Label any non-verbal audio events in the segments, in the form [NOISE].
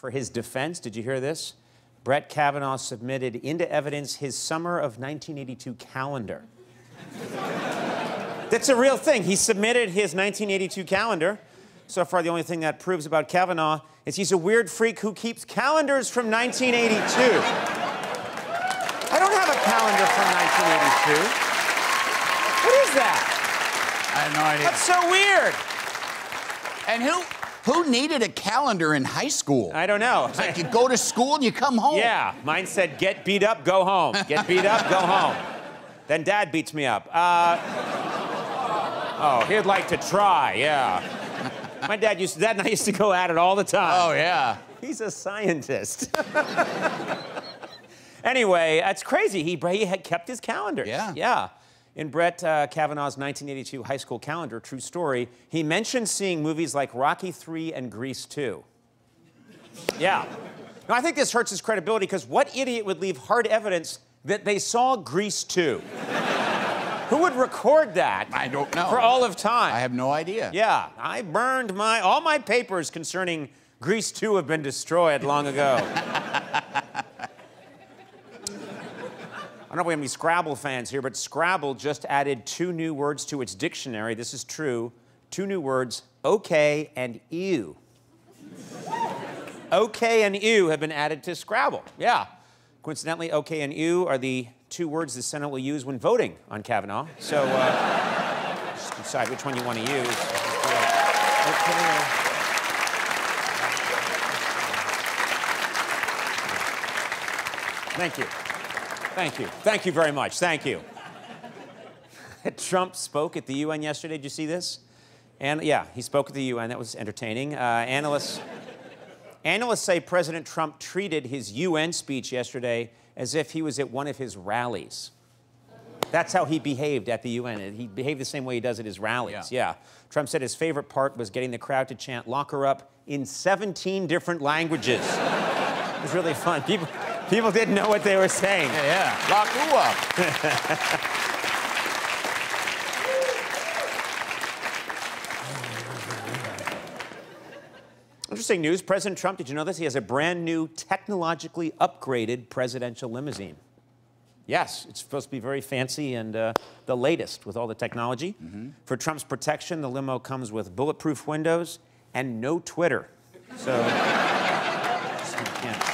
For his defense, did you hear this? Brett Kavanaugh submitted into evidence his summer of 1982 calendar. [LAUGHS] That's a real thing. He submitted his 1982 calendar. So far, the only thing that proves about Kavanaugh is he's a weird freak who keeps calendars from 1982. I don't have a calendar from 1982. What is that? I have no idea. That's so weird. And who who needed a calendar in high school? I don't know. It's like you go to school and you come home. Yeah, mine said, get beat up, go home. Get beat up, go home. Then dad beats me up. Uh, oh, he'd like to try, yeah. My dad used to, dad and I used to go at it all the time. Oh yeah. He's a scientist. [LAUGHS] anyway, that's crazy. He, he had kept his calendar. Yeah. Yeah. In Brett uh, Kavanaugh's 1982 high school calendar, true story, he mentioned seeing movies like Rocky III and Grease 2. Yeah. Now, I think this hurts his credibility because what idiot would leave hard evidence that they saw Grease 2? Who would record that? I don't know. For all of time. I have no idea. Yeah, I burned my all my papers concerning Grease 2 have been destroyed long ago. [LAUGHS] I don't know if we have any Scrabble fans here, but Scrabble just added two new words to its dictionary. This is true. Two new words, okay and ew. [LAUGHS] okay and ew have been added to Scrabble. Yeah. Coincidentally, okay and ew are the two words the Senate will use when voting on Kavanaugh. So uh, just decide which one you want to use. Okay. Thank you. Thank you. Thank you very much. Thank you. [LAUGHS] Trump spoke at the UN yesterday. Did you see this? And yeah, he spoke at the UN. That was entertaining. Uh, analysts, analysts say President Trump treated his UN speech yesterday as if he was at one of his rallies. That's how he behaved at the UN. He behaved the same way he does at his rallies. Yeah. Trump said his favorite part was getting the crowd to chant "Lock her up" in 17 different languages. [LAUGHS] it was really fun. People, people didn't know what they were saying. Yeah, yeah. Up? Interesting news. President Trump, did you know this? He has a brand new, technologically upgraded presidential limousine. Yes, it's supposed to be very fancy and uh, the latest with all the technology. For Trump's protection, the limo comes with bulletproof windows and no Twitter. So, [LAUGHS] just,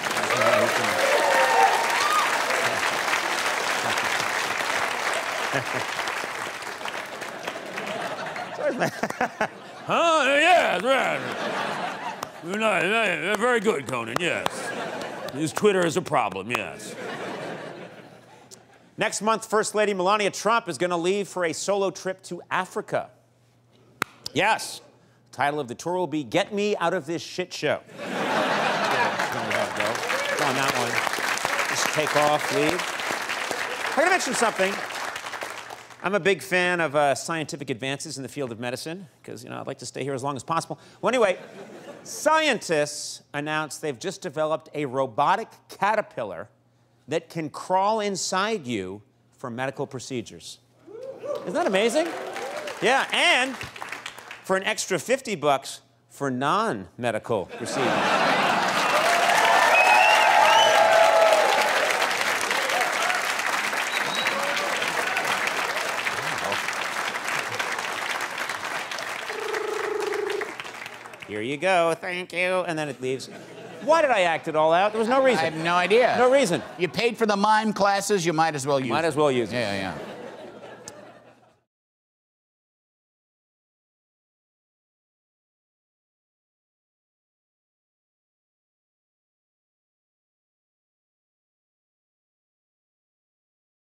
[LAUGHS] Huh? Yeah, that's right. Very good, Conan, yes. His Twitter is a problem, yes. Next month, First Lady Melania Trump is going to leave for a solo trip to Africa. Yes. The title of the tour will be Get Me Out of This Shit Show. On that one. Just take off, leave. I'm going to mention something. I'm a big fan of uh, scientific advances in the field of medicine because, you know, I'd like to stay here as long as possible. Well, anyway, scientists announced they've just developed a robotic caterpillar that can crawl inside you for medical procedures. Isn't that amazing? Yeah, and for an extra 50 bucks for non-medical procedures. Here you go, thank you, and then it leaves. Why did I act it all out? There was no reason. I have no idea. No reason. You paid for the mime classes, you might as well use Might it. Might as well use it. Yeah, yeah.